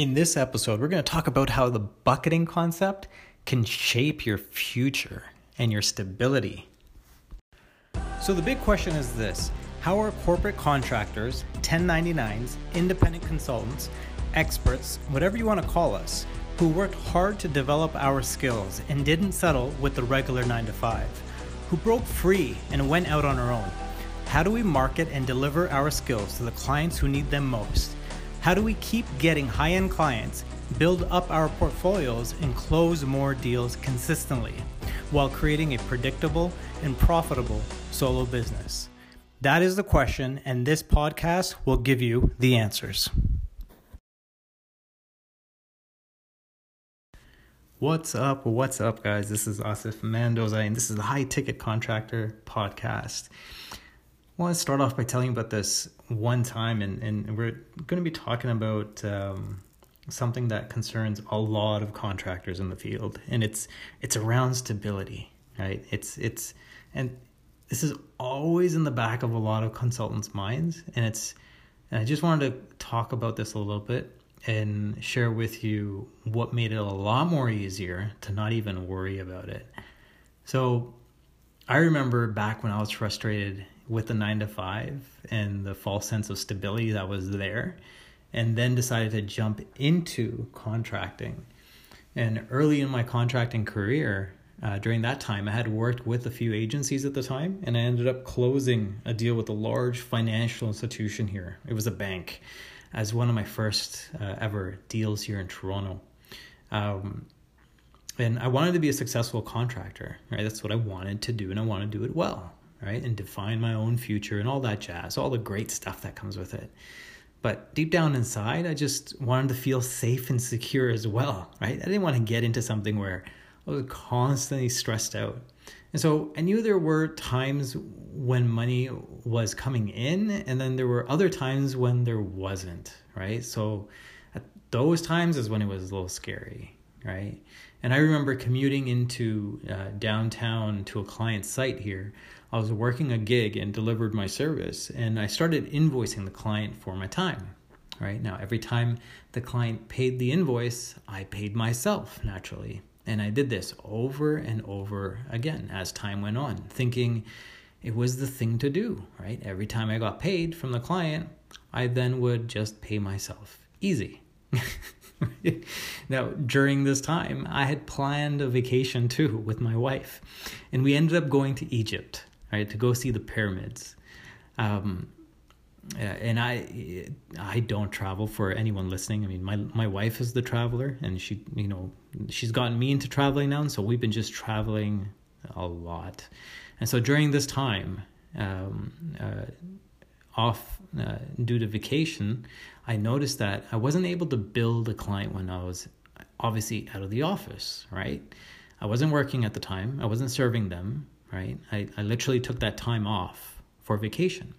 In this episode, we're going to talk about how the bucketing concept can shape your future and your stability. So, the big question is this How are corporate contractors, 1099s, independent consultants, experts, whatever you want to call us, who worked hard to develop our skills and didn't settle with the regular 9 to 5, who broke free and went out on our own? How do we market and deliver our skills to the clients who need them most? How do we keep getting high end clients, build up our portfolios, and close more deals consistently while creating a predictable and profitable solo business? That is the question, and this podcast will give you the answers. What's up? What's up, guys? This is Asif Mendoza, and this is the High Ticket Contractor Podcast. I want to start off by telling you about this one time, and, and we're going to be talking about um, something that concerns a lot of contractors in the field, and it's it's around stability, right? It's it's and this is always in the back of a lot of consultants' minds, and it's and I just wanted to talk about this a little bit and share with you what made it a lot more easier to not even worry about it. So I remember back when I was frustrated with the nine to five and the false sense of stability that was there, and then decided to jump into contracting. And early in my contracting career, uh, during that time, I had worked with a few agencies at the time, and I ended up closing a deal with a large financial institution here. It was a bank, as one of my first uh, ever deals here in Toronto. Um, and I wanted to be a successful contractor, right? That's what I wanted to do, and I wanted to do it well right? And define my own future and all that jazz, all the great stuff that comes with it. But deep down inside, I just wanted to feel safe and secure as well, right? I didn't want to get into something where I was constantly stressed out. And so I knew there were times when money was coming in, and then there were other times when there wasn't, right? So at those times is when it was a little scary, right? And I remember commuting into uh, downtown to a client site here I was working a gig and delivered my service, and I started invoicing the client for my time. Right now, every time the client paid the invoice, I paid myself naturally. And I did this over and over again as time went on, thinking it was the thing to do, right? Every time I got paid from the client, I then would just pay myself. Easy. now, during this time, I had planned a vacation too with my wife, and we ended up going to Egypt right, to go see the pyramids. Um, and I, I don't travel for anyone listening. I mean, my my wife is the traveler, and she, you know, she's gotten me into traveling now, and so we've been just traveling a lot. And so during this time, um, uh, off uh, due to vacation, I noticed that I wasn't able to build a client when I was obviously out of the office. Right, I wasn't working at the time. I wasn't serving them right? I, I literally took that time off for vacation.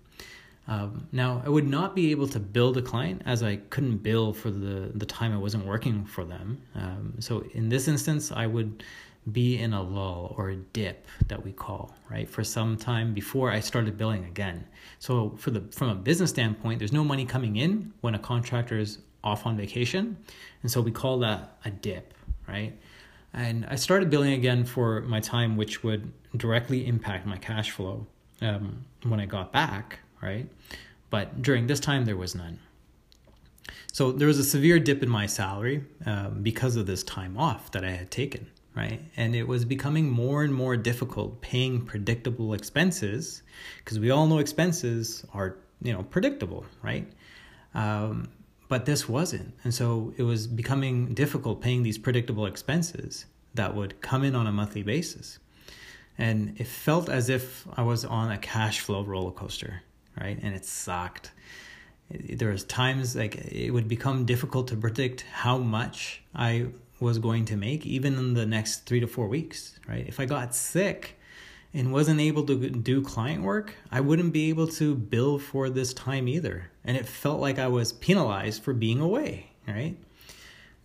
Um, now, I would not be able to build a client as I couldn't bill for the, the time I wasn't working for them. Um, so, in this instance, I would be in a lull or a dip that we call right for some time before I started billing again. So for the from a business standpoint, there's no money coming in when a contractor is off on vacation, and so we call that a dip, right? And I started billing again for my time, which would directly impact my cash flow um, when I got back, right? But during this time, there was none. So there was a severe dip in my salary um, because of this time off that I had taken, right? And it was becoming more and more difficult paying predictable expenses because we all know expenses are, you know, predictable, right? Um, but this wasn't. And so it was becoming difficult paying these predictable expenses that would come in on a monthly basis. And it felt as if I was on a cash flow roller coaster, right? And it sucked. There was times like it would become difficult to predict how much I was going to make even in the next 3 to 4 weeks, right? If I got sick, and wasn't able to do client work, I wouldn't be able to bill for this time either. And it felt like I was penalized for being away, right?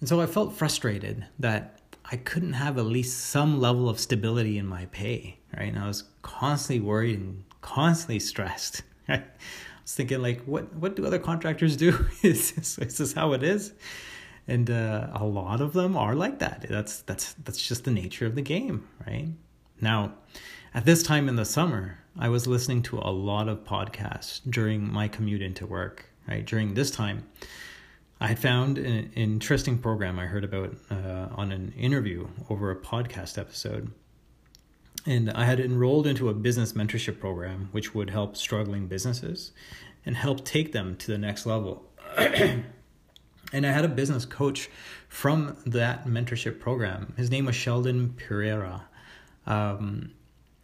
And so I felt frustrated that I couldn't have at least some level of stability in my pay, right? And I was constantly worried and constantly stressed. Right? I was thinking like, what what do other contractors do? is this is this how it is? And uh, a lot of them are like that. That's that's that's just the nature of the game, right? Now, at this time in the summer, I was listening to a lot of podcasts during my commute into work. Right during this time, I found an interesting program I heard about uh, on an interview over a podcast episode. And I had enrolled into a business mentorship program, which would help struggling businesses and help take them to the next level. and I had a business coach from that mentorship program. His name was Sheldon Pereira. Um,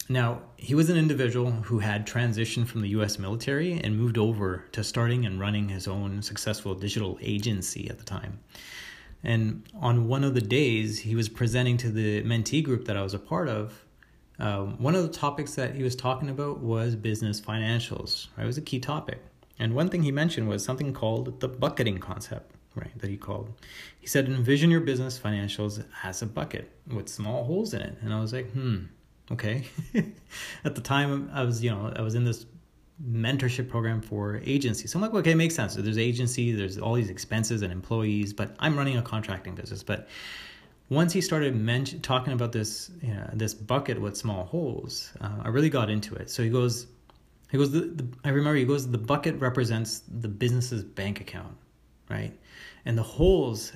now, he was an individual who had transitioned from the US military and moved over to starting and running his own successful digital agency at the time. And on one of the days, he was presenting to the mentee group that I was a part of. Um, one of the topics that he was talking about was business financials. Right? It was a key topic. And one thing he mentioned was something called the bucketing concept, right? That he called. He said, envision your business financials as a bucket with small holes in it. And I was like, hmm, okay at the time i was you know i was in this mentorship program for agencies so i'm like okay makes sense so there's agency there's all these expenses and employees but i'm running a contracting business but once he started men- talking about this you know, this bucket with small holes uh, i really got into it so he goes he goes the, the, i remember he goes the bucket represents the business's bank account right and the holes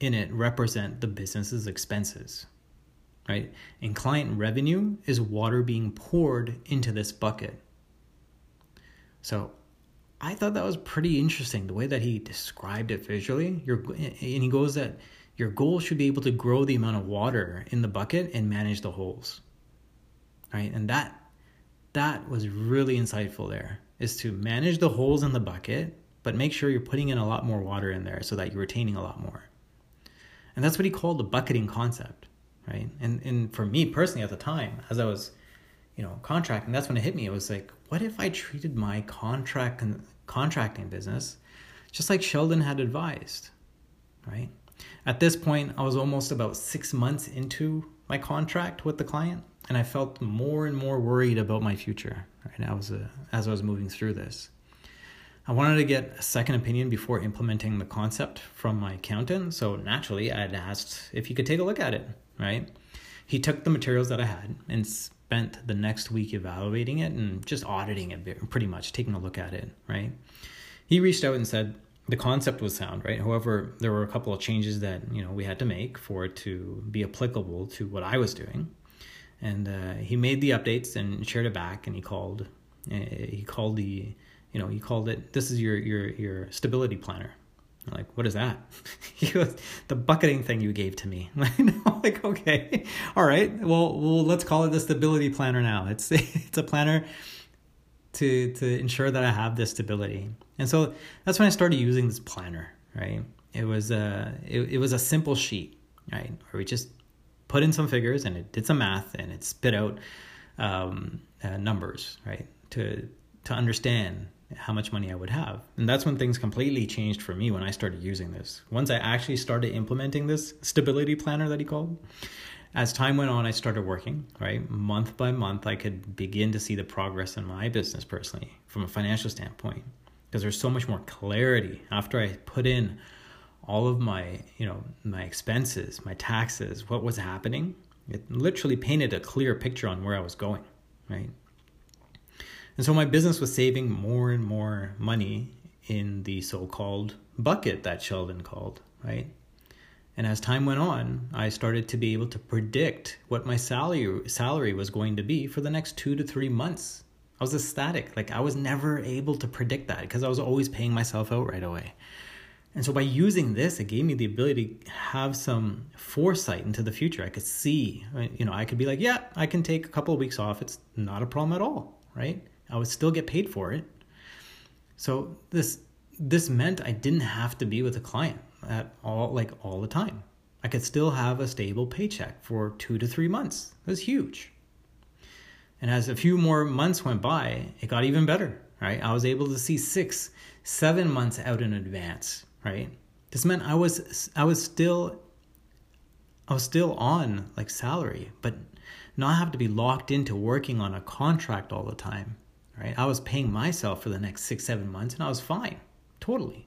in it represent the business's expenses right? And client revenue is water being poured into this bucket. So I thought that was pretty interesting the way that he described it visually. Your and he goes that your goal should be able to grow the amount of water in the bucket and manage the holes. Right? And that that was really insightful there is to manage the holes in the bucket but make sure you're putting in a lot more water in there so that you're retaining a lot more. And that's what he called the bucketing concept right? And and for me personally at the time, as I was, you know, contracting, that's when it hit me. It was like, what if I treated my contract contracting business just like Sheldon had advised, right? At this point, I was almost about six months into my contract with the client, and I felt more and more worried about my future. Right, I was uh, as I was moving through this. I wanted to get a second opinion before implementing the concept from my accountant, so naturally I had asked if he could take a look at it right? He took the materials that I had and spent the next week evaluating it and just auditing it pretty much, taking a look at it, right? He reached out and said the concept was sound, right? However, there were a couple of changes that, you know, we had to make for it to be applicable to what I was doing. And uh, he made the updates and shared it back and he called uh, he called the you know, he called it this is your your your stability planner, I'm like, what is that? he goes, the bucketing thing you gave to me. I'm like, okay, all right. Well, well, let's call it the stability planner now. It's it's a planner to to ensure that I have this stability. And so that's when I started using this planner. Right? It was a it, it was a simple sheet, right? Where we just put in some figures and it did some math and it spit out um, uh, numbers, right? To to understand how much money I would have. And that's when things completely changed for me when I started using this. Once I actually started implementing this stability planner that he called, as time went on, I started working, right? Month by month, I could begin to see the progress in my business personally from a financial standpoint because there's so much more clarity after I put in all of my, you know, my expenses, my taxes, what was happening. It literally painted a clear picture on where I was going, right? And so my business was saving more and more money in the so called bucket that Sheldon called, right? And as time went on, I started to be able to predict what my salary salary was going to be for the next 2 to 3 months. I was ecstatic. Like I was never able to predict that because I was always paying myself out right away. And so by using this, it gave me the ability to have some foresight into the future. I could see, uh, you know, I could be like, yeah, I can take a couple of weeks off. It's not a problem at all, right? I would still get paid for it. So this this meant I didn't have to be with a client at all like all the time. I could still have a stable paycheck for 2 to 3 months. It was huge. And as a few more months went by, it got even better, right? I was able to see 6 7 months out in advance, right? This meant I was I was still I was still on like salary, but not have to be locked into working on a contract all the time right? I was paying myself for the next six, seven months and I was fine, totally,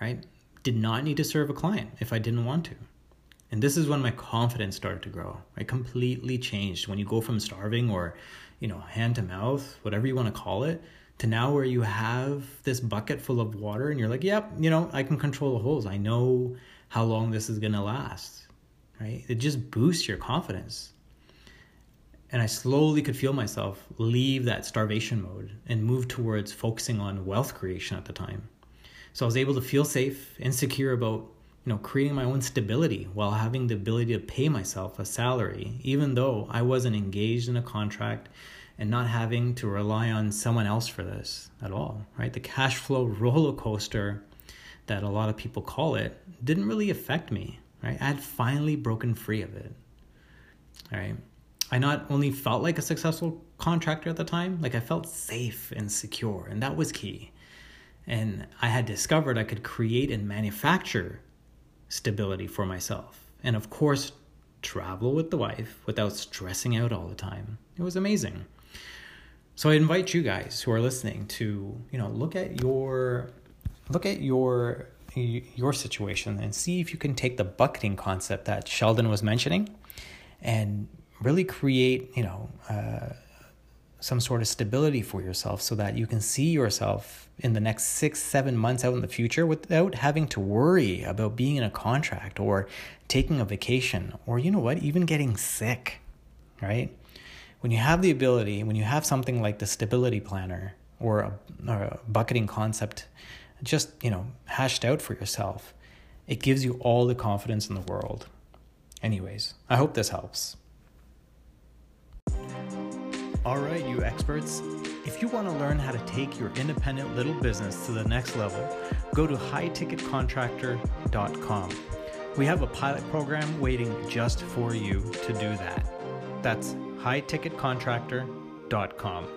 right? did not need to serve a client if I didn't want to. And this is when my confidence started to grow. I completely changed when you go from starving or, you know, hand to mouth, whatever you want to call it, to now where you have this bucket full of water and you're like, yep, you know, I can control the holes. I know how long this is going to last, right? It just boosts your confidence. And I slowly could feel myself leave that starvation mode and move towards focusing on wealth creation at the time. So I was able to feel safe and secure about, you know, creating my own stability while having the ability to pay myself a salary, even though I wasn't engaged in a contract and not having to rely on someone else for this at all, right? The cash flow roller coaster that a lot of people call it didn't really affect me, right? I had finally broken free of it. All right. I not only felt like a successful contractor at the time, like I felt safe and secure, and that was key. And I had discovered I could create and manufacture stability for myself. And of course, travel with the wife without stressing out all the time. It was amazing. So I invite you guys who are listening to, you know, look at your look at your your situation and see if you can take the bucketing concept that Sheldon was mentioning and really create, you know, uh, some sort of stability for yourself so that you can see yourself in the next six, seven months out in the future without having to worry about being in a contract or taking a vacation or, you know what, even getting sick, right? when you have the ability, when you have something like the stability planner or a, or a bucketing concept just, you know, hashed out for yourself, it gives you all the confidence in the world. Anyways, I hope this helps. All right, you experts. If you want to learn how to take your independent little business to the next level, go to highticketcontractor.com. We have a pilot program waiting just for you to do that. That's highticketcontractor.com.